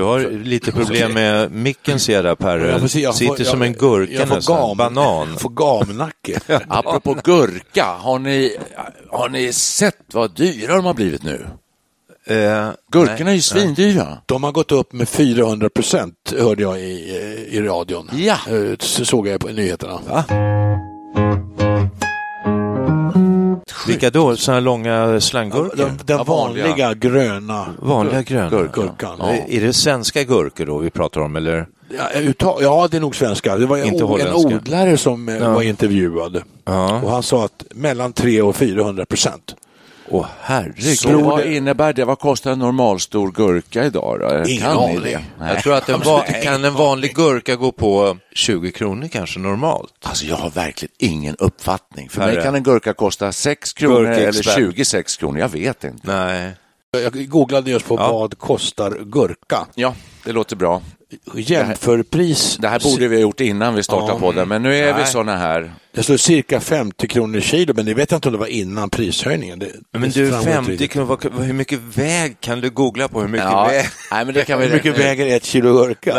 Du har lite problem med micken ser jag Per. Jag får jag Sitter som jag- en gurka jag får nästan. gam- Banan. Jag får gamnacke. Apropå gurka, har ni, har ni sett vad dyra de har blivit nu? Eh, Gurkorna är ju svindyra. De har gått upp med 400 procent hörde jag i, i radion. Ja. Eh, Så såg jag på nyheterna. Vilka då? Sådana här långa slanggurkor? Den, den Ja, vanliga. vanliga gröna Vanliga gröna? Gurka. gurkan. Ja. Är det svenska gurkor då vi pratar om eller? Ja, det är nog svenska. Det var en, en odlare som eh, Ja. var intervjuad. Ja. Och han sa att mellan 300 och 400 procent. Åh herregud. Så vad innebär det? Vad kostar en normalstor gurka idag? Då? Ingen Kan ni aning. Jag tror att en va- kan en vanlig gurka gå på 20 kronor kanske normalt? Alltså jag har verkligen ingen uppfattning. För Herre. mig kan en gurka kosta 6 kronor eller Gurkexpert. 26 kronor. Jag vet inte. Nej. Jag googlade just på Ja. vad kostar gurka. Ja, det låter bra. Jämförpris. Det här borde vi ha gjort innan vi startade Ja. på det, men nu är vi Nej. såna här. Det står cirka 50 kronor kilo, men det vet jag inte om det var innan prishöjningen. Det, Men du, framgår inte 50 riktigt. kronor, hur mycket väg kan du googla på? Hur mycket Ja, väg? nej, men det kan vi Hur mycket väger ett kilo gurka?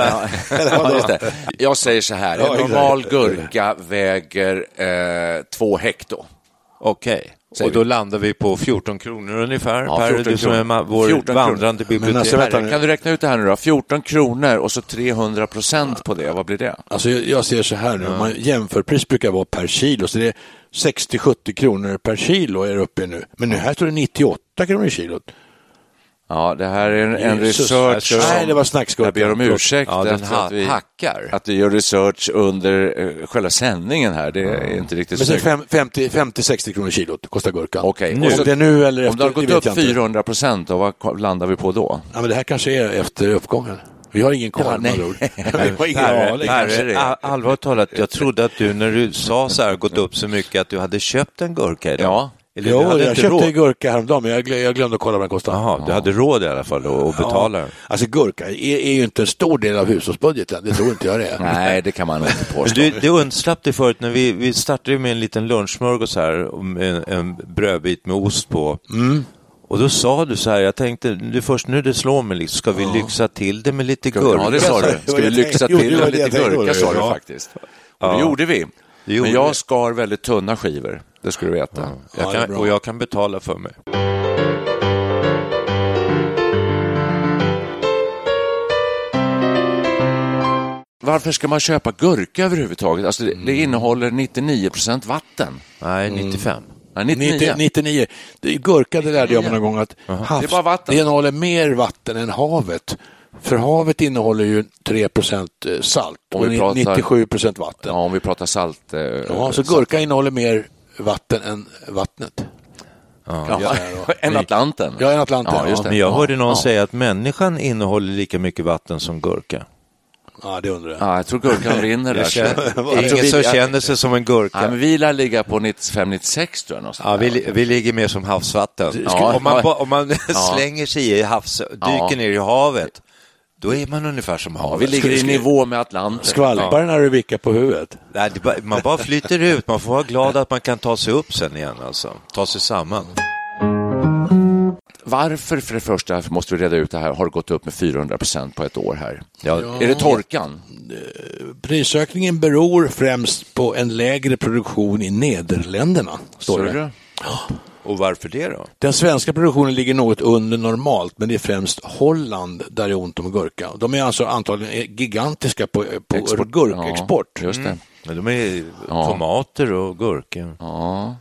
Ja. Jag säger så här, en normal gurka väger eh, två hekto. Okej, Säger och då vi. landar vi på 14 kronor ungefär. Ja, per, 14 du som är vår 14 kronor. vandrande bibliotek. alltså, kan du räkna ut det här nu då? 14 kronor och så 300 procent på det, vad blir det? Alltså jag, jag ser så här nu, man jämförpris brukar vara per kilo, så det är 60-70 kronor per kilo är det uppe nu. Men nu här står det 98 kronor i kilot. Ja, det här är en, en research. Nej, det var snacksgurka. Jag ber om ursäkt Ja, den efter ha- att vi, hackar. att vi gör research under eh, själva sändningen här. Det är inte riktigt Men fem- 50 50-60 kronor kilot kostar gurkan. Okej, Om och så- det är nu eller Om efter, det har gått upp jag inte. 400 procent, vad landar vi på då? Ja, men det här kanske är efter uppgången. Vi har ingen koll Ja, med nej. andra ord. Allvarligt talat, jag trodde att du när du sa så här, gått upp så mycket, att du hade köpt en gurka idag. Ja. Eller Jo, jag köpte råd. gurka häromdagen, men jag, glö- jag glömde kolla vad den kostade. Jaha, du hade råd i alla fall att betala den. Alltså gurka är, är ju inte en stor del av hushållsbudgeten, det tror inte jag det är. Nej, det kan man nog inte påstå. du, du undslapp det förut när vi, vi startade med en liten lunchsmörgås här, med en, en brödbit med ost på. Mm. Och då sa du så här, jag tänkte, det först nu det slår mig, liksom, ska vi lyxa till det med lite gurka? Ja, det sa du. Ska vi lyxa Jo, det till var med det lite gurka, sa du Ja. faktiskt. Och det gjorde vi. Det gjorde Men jag skar väldigt tunna skivor, det ska du veta. Jag Ja, är kan, och jag kan betala för mig. Varför ska man köpa gurka överhuvudtaget? Alltså, det, det innehåller 99 procent vatten. Nej, 95. Nej, 99. 90, 99. Det är gurka, det lärde jag mig någon gång att havs, Det är bara vatten. det innehåller mer vatten än havet. För havet innehåller ju 3% salt Om och pratar- 97 vatten. Ja, om vi pratar salt. Eh, Ja, så gurka innehåller mer vatten än vattnet. Ja, än Atlanten. Ja, än Atlanten. Ja, just det. Men jag hörde någon Ja. säga att människan innehåller lika mycket vatten som gurka. Ja, det undrar jag. Ja, jag tror gurkan vinner där. Känner, ingen som känner sig som en gurka. Ja, men vi lär ligga på 95-96 tror jag. någonstans Ja, vi, vi ligger mer som havsvatten. Ja. om man, om man Ja. slänger sig i havs, dyker Ja. ner i havet, då är man ungefär som Ja, havet. vi ligger i nivå med Atlanten. Skvalpar den när du vickar på huvudet? Nej, det bara, man bara flyter ut, man får vara glad att man kan ta sig upp sen igen alltså. Ta sig samman. varför för det första måste vi reda ut det här, har det gått upp med 400 procent på ett år här? Är det torkan? Prisökningen beror främst på en lägre produktion i Nederländerna, står Ser det. du? Och varför det då? Den svenska produktionen ligger något under normalt, men det är främst Holland där det är ont om gurka. De är alltså antagligen gigantiska på, på Export. gurkexport. Ja, just det. Men de är Ja. tomater och gurkor. Ja.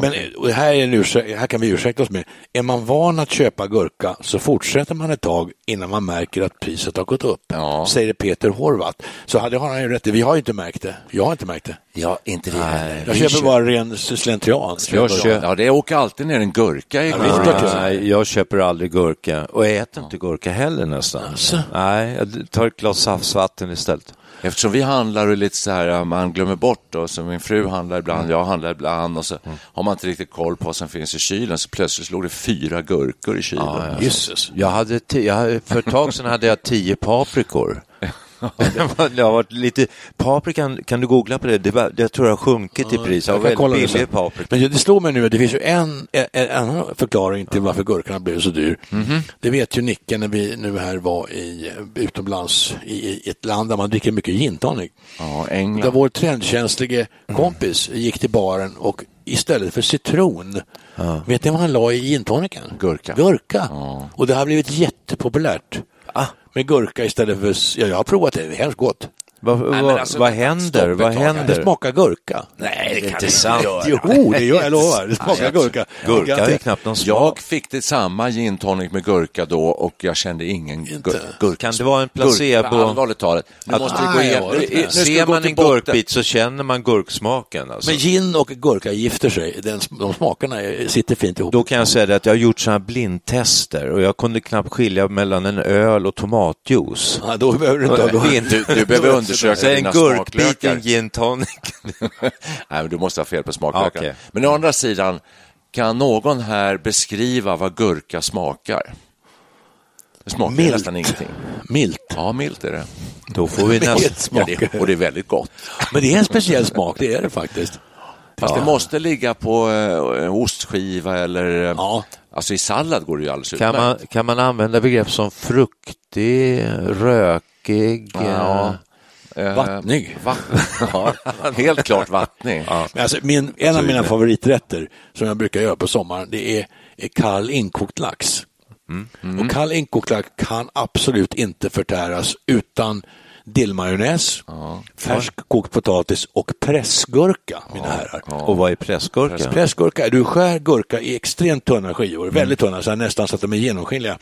Men, det här, är en här kan vi ursäkta oss med. Är man van att köpa gurka så fortsätter man ett tag innan man märker att priset har gått upp. Ja. Säger Peter Horvath. Så hade har han ju rätt. Vi har ju inte märkt det. Jag har inte märkt det. Ja, inte vi heller. Jag köper bara ren slentrian. Jag ja, det åker alltid ner en gurka i Ja. Nej, jag köper aldrig gurka och jag äter inte gurka heller nästan. Nej, jag tar ett glas saftvatten istället. Eftersom vi handlar och lite så här, man glömmer bort då, så min fru handlar ibland, jag handlar ibland och så har man inte riktigt koll på vad som finns i kylen så plötsligt låg det fyra gurkor i kylen. Jösses. Jag hade jag, hade- för ett tag sedan hade jag tio paprikor. det har varit lite, paprikan, kan du googla på det? det var, jag tror det har sjunkit i pris. Jag väldigt det billig paprika. Men det slår mig nu att det finns ju en, en, annan förklaring till varför gurkorna blev så dyr. Det vet ju Nicke när vi nu här var i, utomlands i, ett land där man dricker mycket gin tonic. Ja, Där England. vår trendkänslige kompis gick till baren och istället för citron, vet ni vad han la i gin tonicen? Gurka. Gurka. Och det har blivit jättepopulärt. Med gurka istället för, ja, jag har provat det, det är hemskt gott. Vad, vad, alltså, vad händer? Vad händer? Det smakar gurka. Nej, det är inte sant. Jo, det gör jag, lovar. Det smakar gurka. Gurka har ju knappt någon smak. Jag fick det samma gin tonic med gurka då och jag kände ingen gur- gurka. Kan det vara en placebo? Allvarligt talat. Nu Att- måste vi gå Nej, igenom. ja, Nu- nu ska vi Ser man en gurkbit så känner man gurksmaken. Alltså. Men gin och gurka gifter sig. Den, de smakerna sitter fint ihop. Då kan jag säga det att jag har gjort sådana blindtester och jag kunde knappt skilja mellan en öl och tomatjuice. Ja, då behöver du inte Du, du behöver undersöka Så en dina gurkbit i en smaklökar. gin tonic. Nej, men du måste ha fel på smaklökar. Okej. Men å andra sidan, kan någon här beskriva vad gurka smakar? Det smakar Milt. nästan ingenting. Milt. Ja, milt är det. Då får vi nästan... Ja, och det är väldigt gott. Men det är en speciell smak, det är det faktiskt. Fast det måste ligga på eh, ostskiva eller... eh, Ja. Alltså i sallad går det ju alldeles Kan man, kan man använda begrepp som fruktig, rökig? Ja. Eh, Vattnig. Vatten. Ja, helt klart vattnig. Men alltså, min, en av mina favoriträtter som jag brukar göra på sommaren, det är, är kall inkokt lax. Och kall inkokt lax kan absolut inte förtäras utan dillmajonnäs, färsk kokt potatis och pressgurka, mina herrar. Och vad är pressgurka? Pressgurka, du skär gurka i extremt tunna skivor, väldigt tunna, så här, nästan så att de är genomskinliga.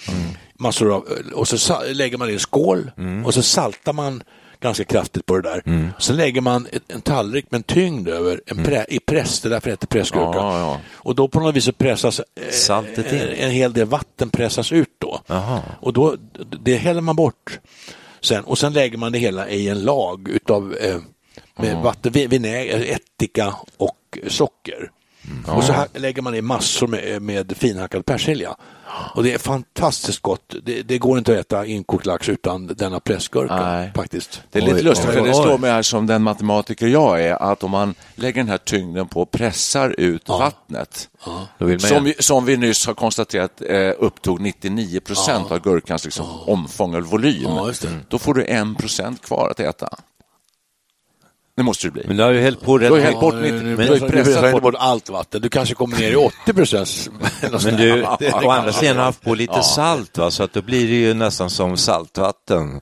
Massor av, och så lägger man i en skål och så saltar man ganska kraftigt på det där. Så lägger man en tallrik med en tyngd över en pre, i press, det är därför det heter pressgurka. Ja, ja. Och då på något vis så pressas eh, Saltet in. en, en hel del vatten pressas ut då. Jaha. Och då, det häller man bort. Sen, och sen lägger man det hela i en lag utav eh, med vatten, vi- vinäger, ättika och socker. Och så lägger man i massor med, med finhackad persilja. Och det är fantastiskt gott. Det, det går inte att äta inkokt lax utan denna pressgurka Nej. faktiskt. Det är lite lustigt, för det oj. slår mig här som den matematiker jag är, att om man lägger den här tyngden på och pressar ut vattnet, Då vill man som, vi, som vi nyss har konstaterat eh, upptog 99 procent av gurkans liksom, omfång eller volym, Ja, då får du en procent kvar att äta. Det måste det bli. Men du har ju hällt på Du rätt har hällt bort mitt- nu- du har pressat bort allt vatten. Du kanske kommer ner i 80 procent. Men du, å andra sidan har haft på lite salt, va? så att då blir det ju nästan som saltvatten.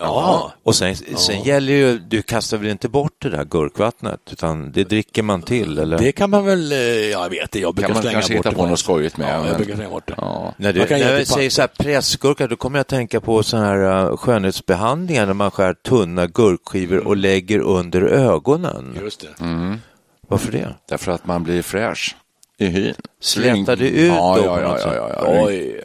Ja. Och sen, sen gäller ju, du kastar väl inte bort det där gurkvattnet, utan det dricker man till, eller? Det kan man väl, eh, ja, jag vet det, jag brukar Kan man slänga kanske bort hitta det på något skojigt med, Ja, jag men- brukar slänga bort det. Ja. När du, Man kan när jag säger så här pressgurka, då kommer jag att tänka på sådana här uh, skönhetsbehandlingar när man skär tunna gurkskivor och lägger under ögonen. Just det. Varför det? Därför att man blir fräsch i hyn. Slätar det ut ja, då ja, ja, ja, sätt? ja, ja. Oj.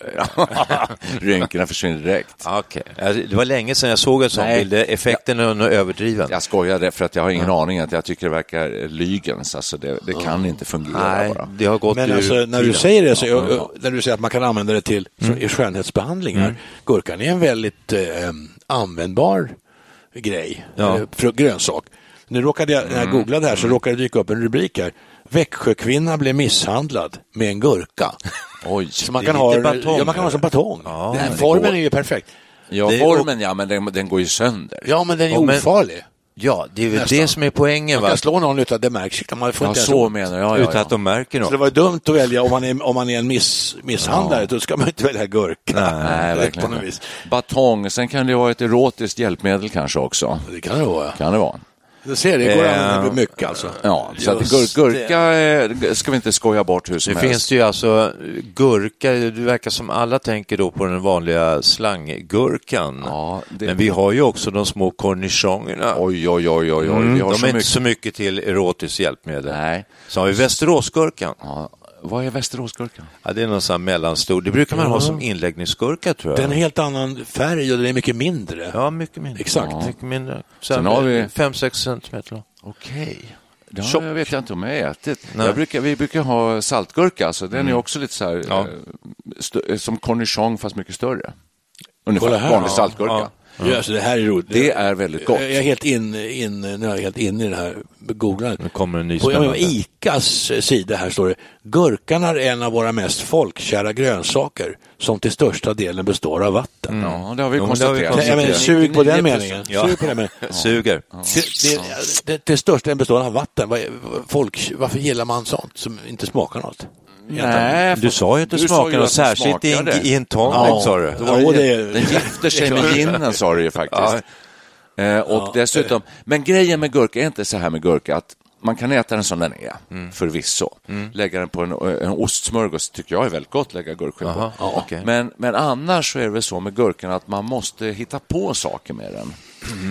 Rynkorna försvinner direkt. Okej. Alltså, Det var länge sedan jag såg en sån bild. Effekten är nog överdriven. Jag skojade för att jag har ingen aning. Att jag tycker det verkar lygens. Alltså det, det kan inte fungera Nej, bara. det har gått Men ur alltså, när du säger det, så, ö- ö- när du säger att man kan använda det till Mm. i skönhetsbehandlingar, gurkan är en väldigt eh, användbar grej, Ja. Mm. eller för grönsak. Nu råkade jag, när jag googlade här så råkade det dyka upp en rubrik här. Växjökvinna blev misshandlad med en gurka. Oj, Så man kan, ha, batong, ja, man kan ha som batong. Ja, den, det formen går. är ju perfekt. Ja, Det- formen ja, men den, den går ju sönder. Ja, men den är Ja, men- ofarlig. Ja, det är väl Nästan. det som är poängen. Man Va? kan slå någon utan att det märks. Man får Ja, inte så menar jag. Ja, Utan ja, att de märker Så det något. var ju dumt att välja, om man är, om man är en miss, misshandlare, då ska man inte välja gurka. Nej, verkligen. något. Batong, sen kan det vara ett erotiskt hjälpmedel kanske också. Det kan det vara. Kan det vara. Du ser, det går att Eh, använda mycket alltså. Ja, så att gur, gurka eh, ska vi inte skoja bort hur som Nu helst. finns det ju alltså gurka, det verkar som alla tänker då på den vanliga slanggurkan. Ja, det- Men vi har ju också de små cornichongerna. Oj, oj, oj, oj, oj. Mm, Vi har de så är inte mycket. så mycket till erotiskt hjälpmedel. Nej. Så har vi västeråsgurkan. Ja. Vad är västeråsgurkan? Ja, det är någon sån här mellanstor. Det brukar man ha som inläggningsgurka tror jag. Den är en helt annan färg och den är mycket mindre. Ja, mycket mindre. Exakt. Mycket mindre. Så Sen har vi- 5-6 centimeter lång. Okej. Det har, jag vet jag inte om jag har ätit. Brukar, vi brukar ha saltgurka, så den är också lite så här, Ja. eh, stö- som cornichon fast mycket större. Ungefär, Kolla här. vanlig Ja, saltgurka. Ja. Ja, så det här är roligt. Det är väldigt gott. Jag är helt in, in, nu är jag helt inne i det här googlandet. Nu kommer en ny På spännande. ICAs sida här står det Gurkan är en av våra mest folkkära grönsaker som till största delen består av vatten. Ja, det har vi konstaterat. Sug på den 99%. meningen. Ja. Sug på den meningen. Suger. Det, det, det, det största delen består av vatten. Folk, varför gillar man sånt som inte smakar något? Nej, Du sa ju att det något att det särskilt i en, smakade. i en tonic, Ja. sa du. Ja, och det Den gifter sig med ginen, sa du ju faktiskt. Ja. Eh, och dessutom, men grejen med gurka är inte så här med gurka att man kan äta den som den är, Mm. förvisso. Lägga den på en, en ostsmörgås tycker jag är väldigt gott, lägga gurkskivor på. Ja, okej. men, men annars så är det väl så med gurkan att man måste hitta på saker med den.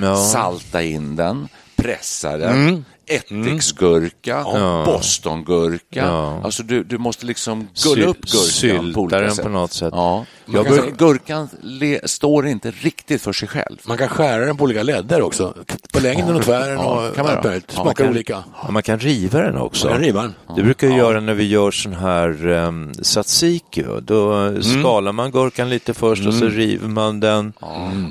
Ja. Salta in den, pressa den, ättiksgurka, bostongurka. Ja. Alltså du, du måste liksom gulla upp gurkan sylta på olika den sätt. på något sätt. Ja. Jag kan säga- gurkan le, står inte riktigt för sig själv. Man kan skära den på olika ledder också. På längden och tvären Ja, och kan man. Ja, man Smakar kan- olika. Ja, man kan riva den också. Man kan riva den. Det brukar vi göra när vi gör sån här um, tzatziki. Då Mm. skalar man gurkan lite först och så river man den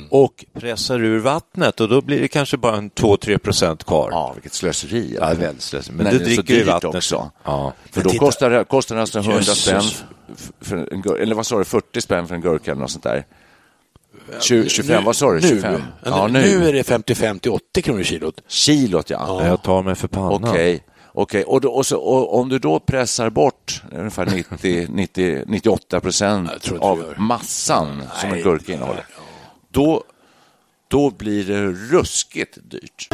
och pressar ur vattnet och då blir det kanske bara en 2-3 procent kvar. Ja, vilket slöseri. Ja, väldigt slösigt. Men Men så dricker dyrt vattnet. också. Ja. För Men då titta- kostar det, kostar det alltså 100 Jösses. spänn, för en eller vad sa du, 40 spänn för en gurka eller något sånt där? 20, 25, vad sa du? 25? Nu, Ja, nu. nu. är det 55-80 kronor kilot. Kilot, ja. Jag tar mig för pannan. Okej. Okej, och, då- och, så, och om du då pressar bort ungefär 90, 90, 98 procent av massan som en Nej. gurka innehåller, då, då blir det ruskigt dyrt.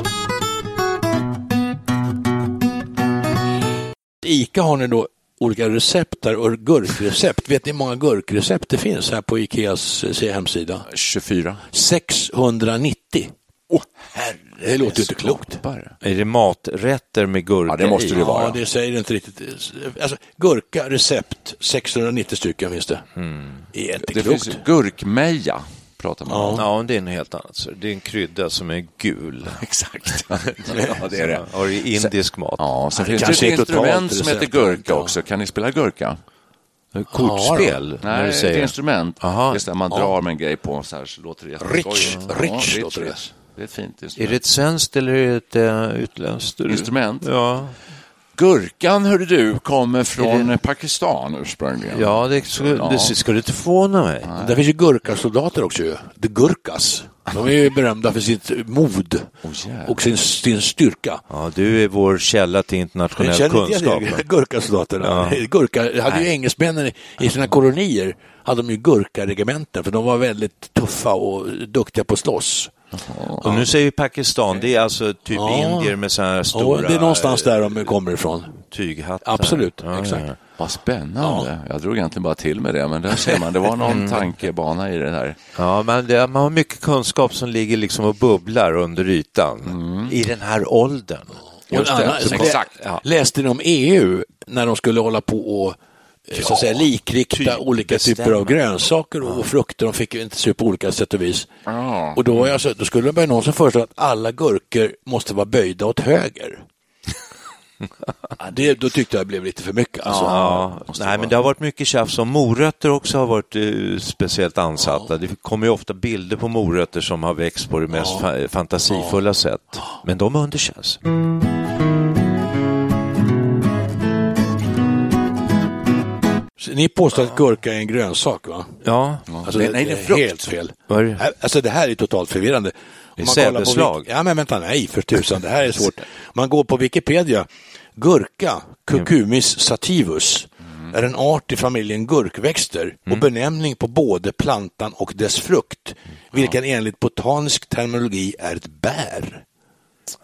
ICA har nu då olika recept där och gurkrecept. Vet ni hur många gurkrecept det finns här på Ikeas eh, hemsida? 24. 690. Åh, herre. Det låter ju inte klokt. Bara. Är det maträtter med gurka Ja, det måste det vara. Ja, det säger inte riktigt. Alltså, gurka, recept, 690 stycken finns det. Det är inte Det klokt. finns gurkmeja, pratar man om. Ja, det är något helt annat. Så det är en krydda som är gul. Exakt. ja, det är det. Har det indisk mat. Ja, sen Ja, det finns det ett är instrument som heter gurka ja. också. Kan ni spela gurka? Kortspel, när Nej, du ett säger. instrument. Aha. Just det, man drar med en grej på så här så låter det. Rich, rich låter det. Det är ett fint Är instrument. det ett svenskt eller är det ett äh, utländskt? Instrument? Ja, Gurkan, hörde du, kommer från det- Pakistan ursprungligen. ja det, skulle, Ja. det skulle inte förvåna mig. Där finns ju gurkasoldater också ju. The Gurkas. De är ju berömda för sitt mod jävlar. och sin, sin styrka. Ja, du är vår källa till internationell Känner kunskap. jag? Gurkasoldaterna. Gurka, hade ju engelsmännen i- i sina kolonier hade de ju gurkaregementen för de var väldigt tuffa och duktiga på att slåss. Och nu säger vi Pakistan, det är alltså typ Ja. indier med så här stora det är någonstans där de kommer ifrån. tyghattar. Absolut, Ja, exakt. ja. Vad spännande. Jag drog egentligen bara till med det, men där ser man, det var någon tankebana i det här. Ja, men det, man har mycket kunskap som ligger liksom och bubblar under ytan i den här åldern. Just det, annan- så exakt. lä- Läste ni om EU när de skulle hålla på och så att säga, likrikta typ olika typer bestämma. av grönsaker och, och frukter. De fick ju inte se ut på olika sätt och vis. Ja. Och då, var jag så, då skulle det börja någon som föreslå att alla gurkor måste vara böjda åt höger. Ja, det, då tyckte jag det blev lite för mycket. Alltså. Ja, nej, men det har varit mycket tjafs om morötter också har varit eh, speciellt ansatta. Det kommer ju ofta bilder på morötter som har växt på det mest fa- fantasifulla sätt. Men de underkänns. Så Ni påstår att gurka är en grönsak va? Ja, Alltså, Nej, nej, det är frukt. Helt fel. Det? Alltså det här är totalt förvirrande. Det är sädesslag. Ja men vänta, nej för tusan, det här är svårt. Man går på Wikipedia, gurka, Cucumis sativus, är en art i familjen gurkväxter och benämning på både plantan och dess frukt, vilken enligt botanisk terminologi är ett bär.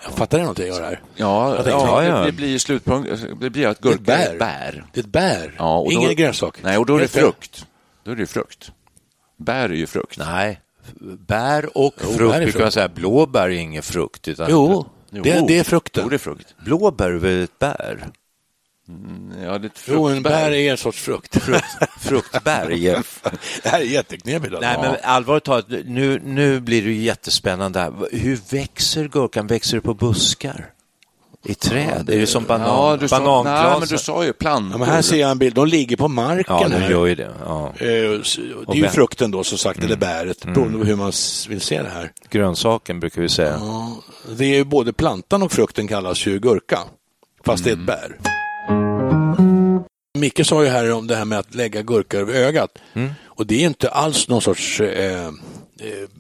Jag fattar ni någonting av det här? Ja, tänkte- ja, ja. Det, blir ju slutpunkt. Det blir att Det är ett gurka är bär. Det är ett bär, Ja, och då- ingen grönsak. Nej, och då är det frukt. Då är det frukt. Bär är ju frukt. nej. Bär och Jo, frukt brukar man säga. Blåbär är ingen frukt. Utan Jo, Jo. det, det är frukten. Jo, det är frukt. Blåbär är väl ett bär? Ja, det Jo, en bär är en sorts frukt. Fruktberg. det här är jätteknepigt. Nej, alltså. men allvarligt talat, nu, nu blir det ju jättespännande. här. Hur växer gurkan? Växer det på buskar? I träd? Är det som banan, Ja, du sa, nej, men du sa ju plantor. Ja, här ser jag en bild, de ligger på marken Ja, de gör ju det. Ja. Eh, Det är ju frukten då som sagt, eller bäret, beroende på hur man vill se det här. Grönsaken brukar vi säga. Ja, det är ju både plantan och frukten kallas ju gurka, fast det är ett bär. Micke sa ju här om det här med att lägga gurka över ögat. Och det är inte alls någon sorts, eh, eh,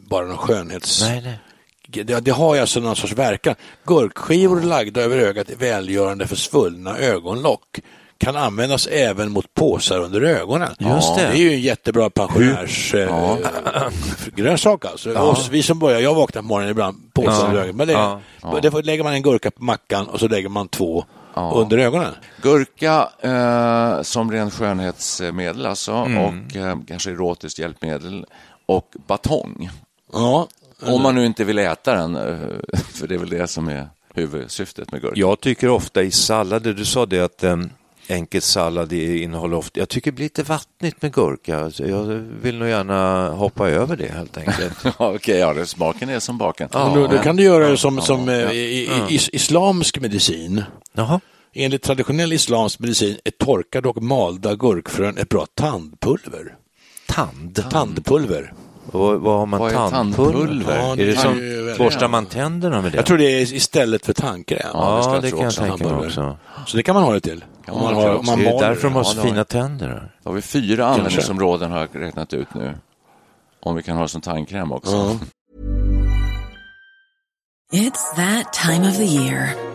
bara någon skönhets... Nej, nej. Det, det har ju alltså någon sorts verkan. Gurkskivor lagda över ögat är välgörande för svullna ögonlock. Kan användas även mot påsar under ögonen. Just det. Det är ju en jättebra pensionärs eh, grönsak alltså. Och vi som börjar, jag vaknar på morgonen ibland, påsar Ja. under ögonen. Men det, Ja. det får, lägger man en gurka på mackan och så lägger man två under ögonen. Gurka eh, som ren skönhetsmedel alltså, Mm. och eh, kanske erotiskt hjälpmedel och batong. Ja, Om man nu inte vill äta den, eh, för det är väl det som är huvudsyftet med gurka. Jag tycker ofta i sallader, du sa det att um, enkel sallad innehåller ofta, jag tycker det blir lite vattnigt med gurka. Alltså, jag vill nog gärna hoppa över det helt enkelt. Ja, Okej, ja, det, smaken är som baken. men då, då kan du göra det som, som eh, i, i, is, islamsk medicin. Jaha. Enligt traditionell islamsk medicin är torkade och malda gurkfrön ett bra tandpulver. Tand. Tandpulver. Vad, vad har man Vad är tandpulver? tandpulver? Ja, är det som, borstar man tänderna med det? Jag tror det är istället för tandkräm. ja, det kan jag också. tänka mig också. Så det kan man ha det till. Om man, har, om man Det är därför de har så fina tänder. Då har vi fyra användningsområden har jag räknat ut nu. Om vi kan ha det som tandkräm också. Ja. It's that time of the year.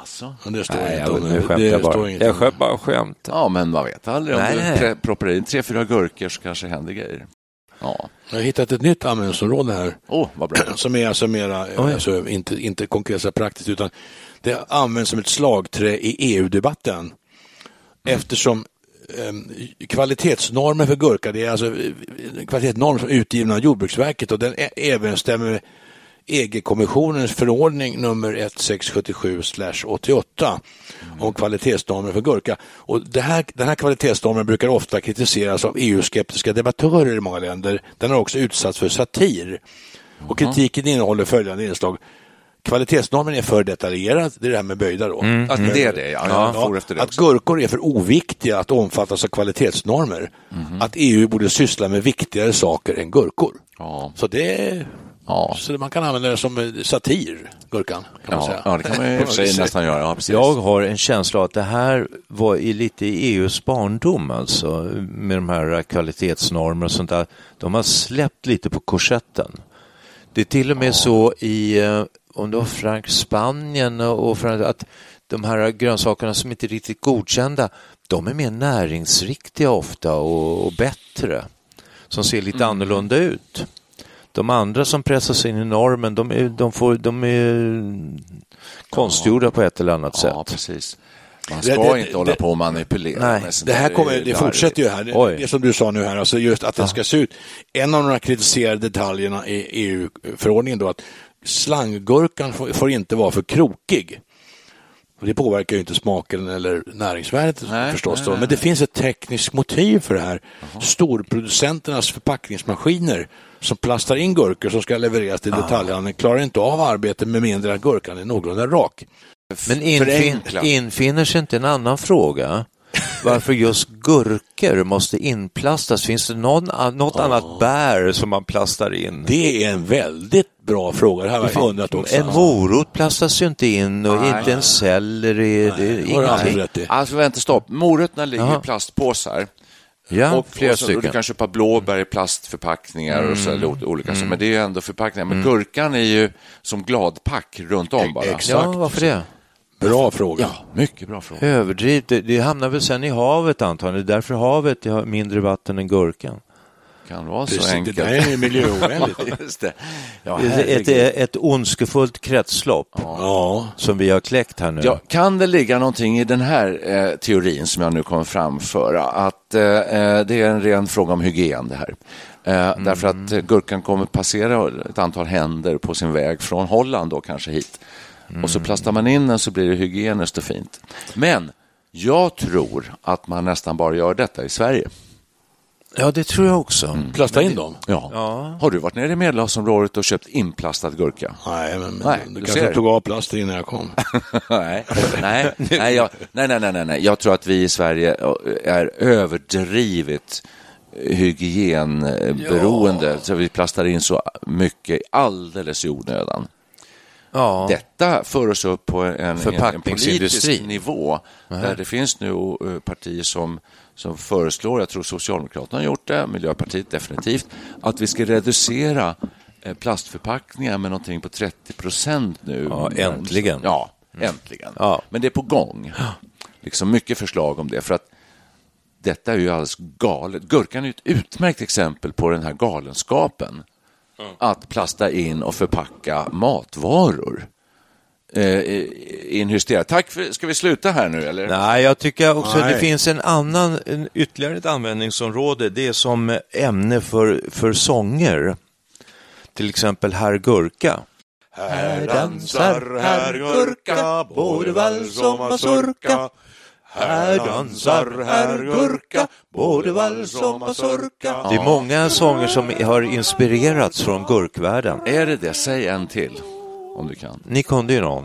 Alltså. Ja, det står Nej, inte jag, om nu det. skämtar jag står bara. inget Jag det. skämt bara skämt. Ja, men man vet aldrig. Om Nej, du proppar in tre, fyra gurkor så kanske händer grejer. Ja, Jag har hittat ett nytt användningsområde här. åh, vad bra. Som är alltså mera, alltså inte, inte konkret så praktiskt, utan det används som ett slagträ i EU-debatten. Eftersom em, kvalitetsnormen för gurka, det är alltså eh, kvalitetsnorm som är utgivna av Jordbruksverket och den överensstämmer med EG-kommissionens förordning nummer 1677-88 om kvalitetsnormer för gurka. Och det här, den här kvalitetsnormen brukar ofta kritiseras av EU-skeptiska debattörer i många länder. Den har också utsatts för satir. Och kritiken innehåller följande inslag. kvalitetsnormen är för detaljerad, det är det här med böjda då. Att det är det, ja. Efter det att gurkor är för oviktiga att omfattas av kvalitetsnormer. Att EU borde syssla med viktigare saker än gurkor. Ja. Så det Ja. så man kan använda det som eh, satir, gurkan. Kan man Ja, säga. ja, det kan man ju sig nästan göra. Ja. Jag har en känsla att det här var i lite i EUs barndom alltså med de här kvalitetsnormer och sånt där. De har släppt lite på korsetten. Det är till och med så i, eh, om det var Frank, Spanien och Frank, att de här grönsakerna som inte är riktigt godkända, de är mer näringsriktiga ofta och, och bättre. Som ser lite Mm. annorlunda ut. De andra som pressas in i normen, de är, de får, de är konstgjorda på ett eller annat Ja, sätt. precis. Man Det- ska det- inte hålla det- på och manipulera. Nej, Det här kommer, det fortsätter ju här. Det, Oj. det som du sa nu här, alltså just att det ska se ut. En av de här kritiserade detaljerna i EU-förordningen då att slanggurkan får, får inte vara för krokig. Och det påverkar ju inte smaken eller näringsvärdet Nej, förstås. nej, nej, Men det finns ett tekniskt motiv för det här. Storproducenternas förpackningsmaskiner som plastar in gurkor som ska levereras till detaljhandeln klarar inte av arbetet med mindre att gurkan är någorlunda rak. Men infin, infinner sig inte en annan fråga? Varför just gurkor måste inplastas? Finns det någon, något annat bär som man plastar in? Det är en väldigt bra fråga. Det här har jag undrat också. En morot plastas ju inte in och Nej. inte en selleri. Ingenting. Alltså vänta, stopp. Morötterna ligger i plastpåsar. Ja, och, flera och, så, och du stycken. kan köpa blåbär i plastförpackningar och så, eller o- olika så, men det är ändå förpackningar. Men gurkan är ju som gladpack runt om bara. Exakt. Ja, varför det? Bra fråga. Ja, mycket bra fråga. Överdrivet. Det, det hamnar väl sen i havet antagligen. Det är därför havet har mindre vatten än gurkan. Kan vara så Precis, det enkelt. där är miljöovänligt. Ja, ett, ett, ondskefullt kretslopp Ja, som vi har kläckt här nu. Ja, kan det ligga någonting i den här eh, teorin som jag nu kommer framföra? Att eh, eh, det är en ren fråga om hygien det här. Eh, Därför att eh, gurkan kommer passera ett antal händer på sin väg från Holland då kanske hit. Och så plastar man in den så blir det hygieniskt och fint. Men jag tror att man nästan bara gör detta i Sverige. Ja, det tror jag också. plasta in dem. Ja. Ja. Har du varit nere i Medelhavsområdet och köpt inplastad gurka? Nej, men, men Nej, du du kanske ser. tog av plaster innan jag kom. nej, nej, nej, jag, nej, nej, nej, nej, nej. Jag tror att vi i Sverige är överdrivet hygienberoende. Så vi plastar in så mycket alldeles i onödan. Ja. Detta för oss upp på en, en, politisk nivå där det finns nu eh, partier som, som föreslår, jag tror Socialdemokraterna har gjort det, Miljöpartiet definitivt, att vi ska reducera eh, plastförpackningar med någonting på 30 procent nu. Ja, äntligen. Ja, äntligen. Ja. Men det är på gång. Liksom mycket förslag om det. För att detta är ju alldeles galet. Gurkan är ett utmärkt exempel på den här galenskapen. Att plasta in och förpacka matvaror. Eh, I en. Tack för, ska vi sluta här nu eller? Nej, jag tycker också Nej. det finns en annan, en, ytterligare ett användningsområde. Det är som ämne för, för sånger. Till exempel Herr Gurka. Här dansar herr Gurka, både vals och mazurka. Här dansar herr Gurka, både vals och mazurka. Det är många sånger som har inspirerats från gurkvärlden. Är det det? Säg en till om du kan. Ni kunde ju någon.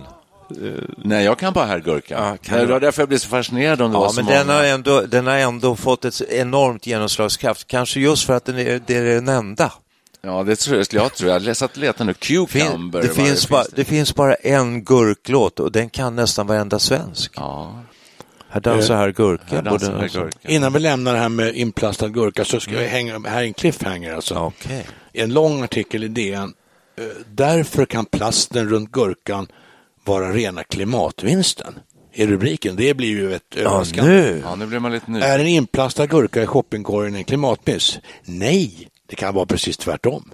Nej, jag kan bara herr Gurka. Ja, kan du? det var därför jag blev så fascinerad om det var Ja, så men många. den har, ändå, den har ändå fått ett enormt genomslagskraft. Kanske just för att den är, det är den enda. Ja, det tror jag. Jag tror jag satt och letade nu. Fin, Cucumber. det, vad finns bara, det finns bara en gurklåt och den kan nästan varenda svensk. Ja, Här dansar herr Gurka. här dansar både- herr Gurka. Innan vi lämnar det här med inplastad gurka så ska jag hänga, här är en cliffhanger alltså. Okej. En lång artikel i DN. Eh, Därför kan plasten runt gurkan vara rena klimatvinsten. I rubriken. Det blir ju ett Ja, överraskande. nu. Ja, nu blir man lite ny. Är en inplastad gurka i shoppingkorgen en klimatmiss? Nej, det kan vara precis tvärtom.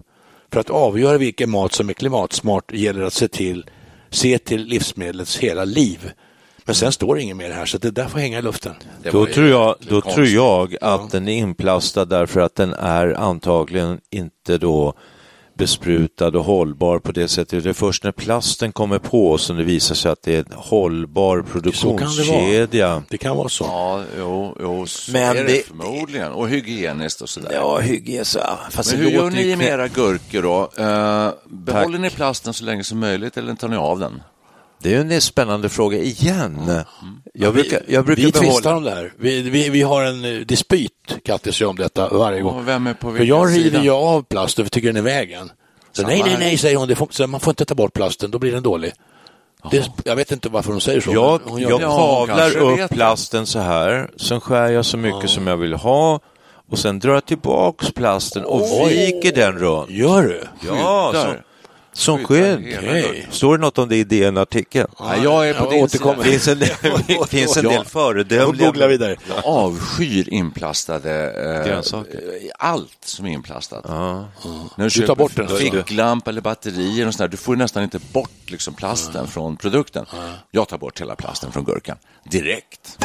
För att avgöra vilken mat som är klimatsmart gäller att se till, se till livsmedlets hela liv. Men sen står det inget mer här, så det där får hänga i luften. Det Då tror jag, då konstigt. tror jag att den är inplastad därför att den är antagligen inte då besprutad och hållbar på det sättet. Det är först när plasten kommer på som det visar sig att det är en hållbar produktionskedja. Det kan vara så. Ja, jo, jo så Men är det, det- förmodligen. Och hygieniskt och sådär. Ja, hygieniskt. ja, Fast Men det hur gör ni med era gurkor då? Eh, behåller Tack. ni plasten så länge som möjligt eller tar ni av den? Det är en spännande fråga igen. Jag brukar, jag brukar vi behålla... tvistar om det här. Vi, vi, vi har en eh, dispyt, Kattis, om detta varje gång. Och vem är på För jag river ju av plasten för tycker den är vägen. Så nej, nej, nej, säger hon. Det får, så man får inte ta bort plasten, då blir den dålig. Det, jag vet inte varför hon säger så. Jag, hon jag. Ja, kavlar upp plasten så här, sen skär jag så mycket som jag vill ha och sen drar jag tillbaks plasten och Oj. viker den runt. Gör du? Ja, Skyddar. Som skydd. gurkan. Står det något om det i DN-artikeln? Nej, jag är på Jag din återkommer. sida. Det finns en del, finns en del Jag föredömliga... vidare. Jag avskyr inplastade... Eh, Grönsaker. Allt som är inplastat. Ja. När du, Du tar bort den, ficklampa eller batterier och sådär, du får ju nästan inte bort liksom plasten från produkten. Jag tar bort hela plasten från gurkan direkt.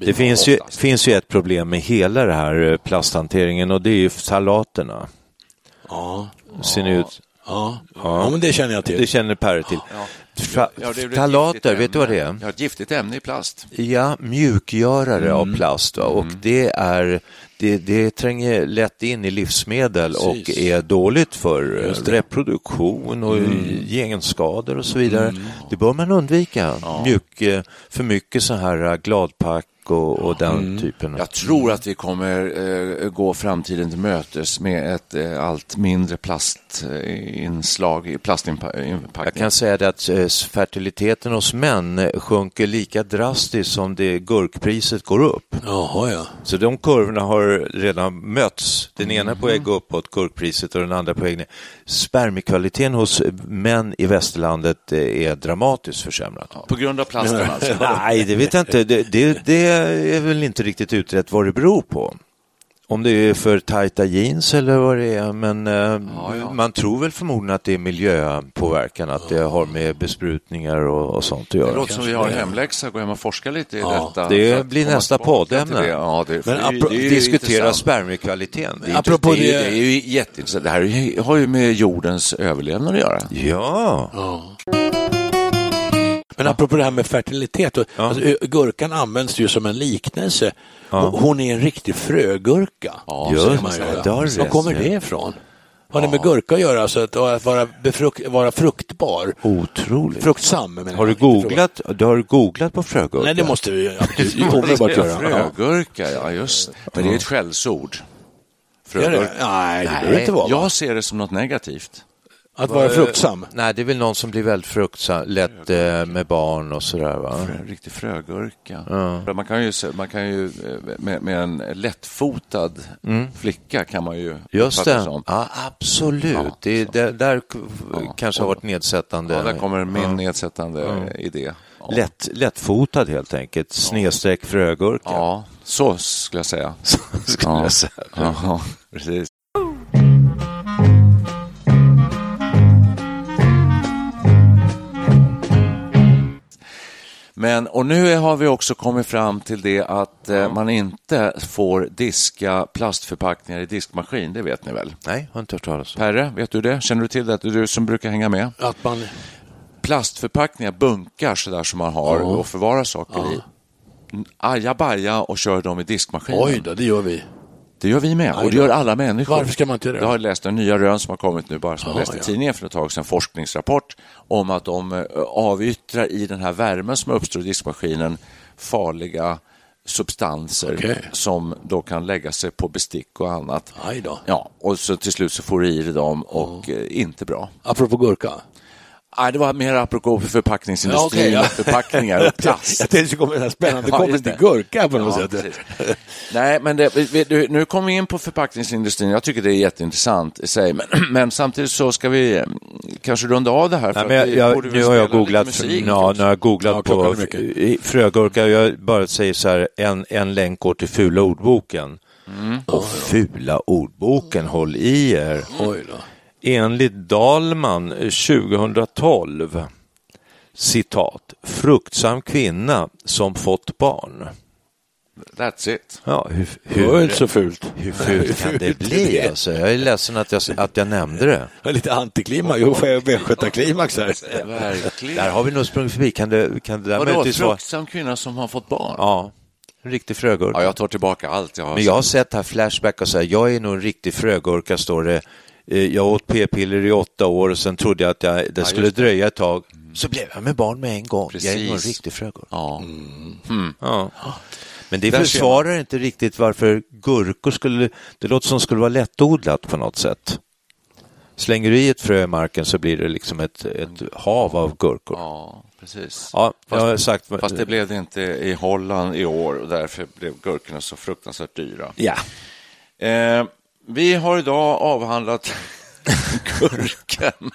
Det finns ju, finns ju ett problem med hela det här eh, plasthanteringen och det är ju salaterna. Ja, Ser ni ut? ja. ja, men det känner jag till. Det känner Per till. Fra- Ja, Salater, vet du vad det är? Ja, ett giftigt ämne i plast. Ja, mjukgörare Mm. av plast. Va? Och det, är, det, det tränger lätt in i livsmedel och Precis. är dåligt för reproduktion och Mm. genskador och så vidare. Det bör man undvika. Mjuk, eh, för mycket så här eh, gladpack och, och den Mm. typen. Jag tror att vi kommer eh, gå framtiden till mötes med ett eh, allt mindre plastinslag i plastinpackning. Jag kan säga det att eh, fertiliteten hos män eh, sjunker lika drastiskt som det gurkpriset går upp. Jaha, ja. Så de kurvorna har redan mötts. Den ena Mhm. är på väg uppåt, gurkpriset, och den andra på väg ner. Spermiekvaliteten hos män i västerlandet eh, är dramatiskt försämrad. På grund av plasten alltså. Nej, det vet jag inte. Det, det, det är väl inte riktigt utrett vad det beror på. Om det är för tajta jeans eller vad det är, men eh, man tror väl förmodligen att det är miljöpåverkan, att det har med besprutningar och, och sånt att Det göra. låter som vi har en hemläxa, gå hem och forska lite i Ja, detta. det blir nästa poddämne. det. Ja, det, Men det, apro- det Diskutera intressant. spermiekvaliteten. Det är Apropå Det är, det- det är ju jätteintressant. Det här har ju med jordens överlevnad att göra. Ja, Men apropå det här med fertilitet, och, Ja. alltså, gurkan används ju som en liknelse. Hon- Hon är en riktig frögurka. Ja, just man ju. Var kommer det ifrån? Har det med gurka att göra, alltså att, att vara, befrukt, vara fruktbar? otroligt. Fruktsam? menar Har du googlat, du har googlat på frögurka? Nej, det måste vi omedelbart göra. Ja. Frögurka, ja just Men det är ett skällsord. Frögurka. Nej, det behöver inte vara. va? Jag ser det som något negativt. Att vara fruktsam? Nej, det är väl någon som blir väldigt fruktsam, lätt eh, med barn och sådär va? Riktig frögurka. Man kan ju, man kan ju eh, med, med en lättfotad flicka kan man ju Mm. Just det, som. ja, absolut. Ja, det, det där k- kanske har varit nedsättande. Ja, där kommer min nedsättande idé. Ja. Lätt, lättfotad helt enkelt, snedstreck frögurka. Ja, så skulle jag säga. skulle ja. jag säga. Ja, precis. Men, och nu har vi också kommit fram till det att eh, man inte får diska plastförpackningar i diskmaskin, det vet ni väl? Nej, har inte hört talas om. Perre, vet du det? Känner du till det? Du som brukar hänga med. Att man... Plastförpackningar, bunkar sådär som man har och förvarar saker i. Ajabaja och kör dem i diskmaskinen. Oj då, det gör vi. Det gör vi med och det gör alla människor. Varför ska man inte göra det? Jag har läst en nya rön som har kommit nu bara som jag läste i ja. tidningen för ett tag sedan, forskningsrapport om att de eh, avyttrar i den här värmen som uppstår i diskmaskinen farliga substanser Okej. som då kan lägga sig på bestick och annat. Ja, och så till slut så får du i dig dem och eh, inte bra. Apropå gurka. Nej, det var mer apropå förpackningsindustrin Ja, okej, ja. och förpackningar och plast. Jag tänkte det skulle komma en spännande Ja, koppling till det. gurka på något Ja, sätt. precis. Nej, men det, vi- du, nu kommer vi in på förpackningsindustrin. Jag tycker det är jätteintressant i sig, men, men samtidigt så ska vi eh, kanske runda av det här. För Nej, men jag, att jag, nu har jag googlat, musik ja, nu har jag googlat på frögurka. Jag bara säger så här, en, en länk går till fula ordboken. Mm. Och fula ordboken, håll i er. Oj då. Enligt Dalman eh, 2012, citat, fruktsam kvinna som fått barn. That's it. Ja, hur, Det var hur, inte så fult. hur fult kan det bli? Alltså? Jag är ledsen att jag, att jag nämnde det. Det Lite antiklimax, jo, får jag västgötaklimax här. Verkligen. Där har vi nog sprungit förbi. Kan det, kan det där Vadå, möjligtvis vara... fruktsam kvinna som har fått barn? Ja, en riktig frögurka. Ja, jag tar tillbaka allt jag har Men jag har sett här Flashback och så här, jag är nog en riktig frögurka, står det. Eh, Jag åt p-piller i åtta år och sen trodde jag att jag, det skulle dröja ett tag. Så blev jag med barn med en gång. Jag är en Precis. riktig frögurka. Ja. Ja. Men det Där försvarar inte riktigt varför gurkor skulle, det låter som skulle vara lättodlat på något sätt. Slänger du i ett frö i marken så blir det liksom ett, ett hav av gurkor. ja, precis. Ja, jag har Fast, sagt... fast det blev det inte i Holland i år och därför blev gurkorna så fruktansvärt dyra. Ja. Eh, vi har idag avhandlat gurkan.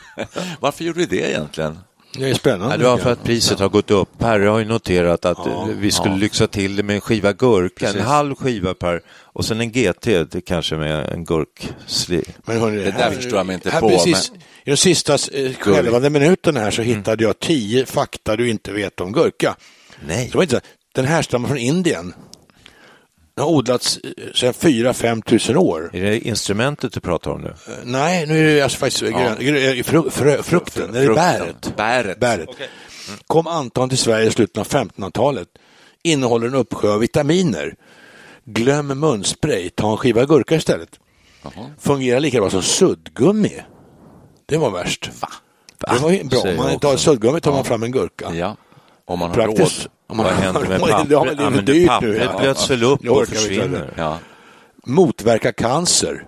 Varför gjorde vi det egentligen? Det är spännande. Ja, det var för att priset har gått upp. Perre har ju noterat att eh, vi skulle lyxa till det med en skiva gurka, en halv skiva per och sen en GT det kanske med en gurksli. Men hörni, Det där förstår jag mig inte här på, Precis, I de sista eh, skälvande minuterna här så hittade jag tio fakta du inte vet om gurka. Nej. Det var inte så. Den härstammar från Indien. Den har odlats eh, sedan 4-5 tusen år. Är det instrumentet du pratar om nu? Eh, Nej, nu är det alltså faktiskt grön, grön, fru, frö, frukten, eller Frukten. bäret. Bäret. bäret. Kom antagligen till Sverige i slutet av 1500-talet. Innehåller en uppsjö av vitaminer. Glöm munspray, ta en skiva gurka istället. Fungerar lika bra som suddgummi. Det var värst. Va? Det var ju bra. Om man inte har också. suddgummi tar man fram en gurka. Ja, om man har Praktiskt. råd. Om man Vad händer med Ja, pappret? det Ja, men det dyrt pappret nu. ja. blöts väl upp och försvinner. Ja. Motverka cancer.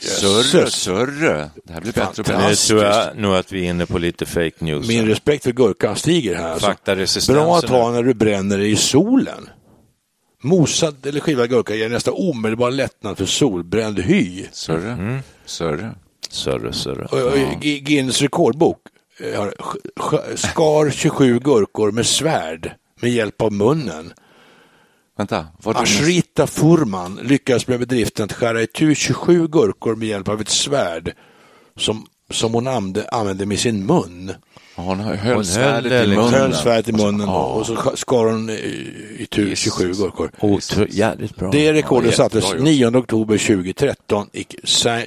Sörre, sörre. Det här blir bättre och Nu bättre. Fantastiskt. tror jag nog att vi är inne på lite fake news. Min respekt för gurkan stiger här. Alltså. Bra att ha nu. när du bränner dig i solen. Mosad eller skivad gurka ger nästan omedelbar lättnad för solbränd hy. Sörre, Mm. sörre. Sörre, sörre. I Guinness rekordbok eh, skar 27 gurkor med svärd med hjälp av munnen. Vänta, vad Ashrita Furman lyckades med bedriften att skära itu 27 gurkor med hjälp av ett svärd som, som hon använde, använde med sin mun. Hon höll höll svärdet det i munnen. Höll svärdet i munnen och så sk- skar hon itu 27 gurkor. Otro, jävligt bra. Det rekordet sattes gjort. 9 oktober 2013 i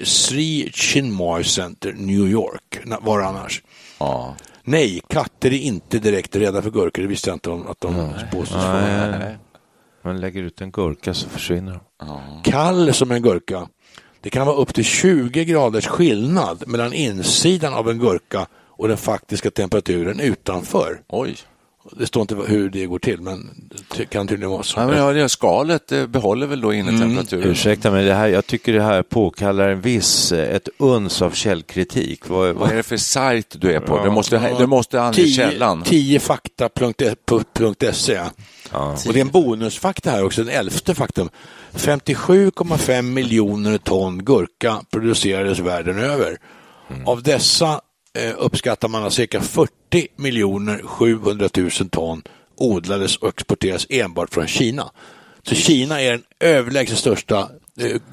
Sri Chinmoy Center, New York. Var annars? Ja. Nej, katter är inte direkt rädda för gurkor. Det visste jag inte om att de påstås vara. Man lägger ut en gurka så försvinner de. Kall som en gurka. Det kan vara upp till 20 graders skillnad mellan insidan av en gurka och den faktiska temperaturen utanför. Oj. Det står inte hur det går till, men det kan tydligen vara så. Ja, men ja, det skalet eh, behåller väl då Mm. innetemperaturen. Ursäkta mig, det här, jag tycker det här påkallar en viss, eh, ett uns av källkritik. Vad, Vad är det för sajt du är på? Du måste, du måste ange källan. 10fakta.se ja. Och det är en bonusfakta här också, den elfte faktum. 57,5 miljoner ton gurka producerades världen över. Av dessa Eh, uppskattar man att cirka 40 miljoner 700 000 ton odlades och exporteras enbart från Kina. Så Kina är den överlägset största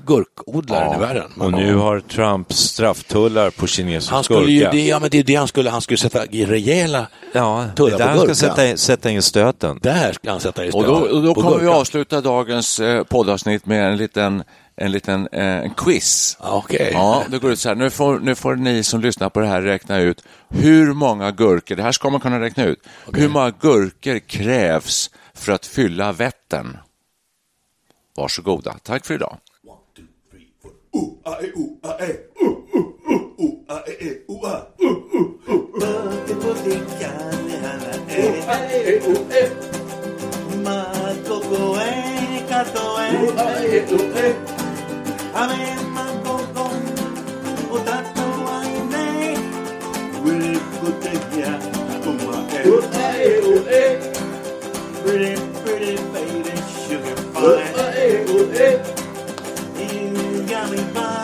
gurkodlaren i världen. och nu har Trump strafftullar på kinesisk han skulle ju, gurka. det, ja, men det är det han skulle, han skulle sätta i rejäla Ja, tullar där på han ska gurka. sätta, in- sätta in stöten. Där ska han sätta i Och då, och då kommer vi gurka. avsluta dagens eh, poddavsnitt med en liten, en liten eh, en quiz. Ja, Okej. Ja, det går ut så här. Nu får, nu får ni som lyssnar på det här räkna ut hur många gurkor, det här ska man kunna räkna ut, hur många gurkor krävs för att fylla Vättern? Varsågoda. Tack för idag. ooh, ah, eh, ooh, ah, eh, ooh, ooh, ooh, ooh, ah, eh, eh, ooh, ah, ooh, ooh, ooh. Toate povikane ala e. Ooh, pretty, pretty baby, sugar pie. Ooh, uh, eh, ooh, eh carry.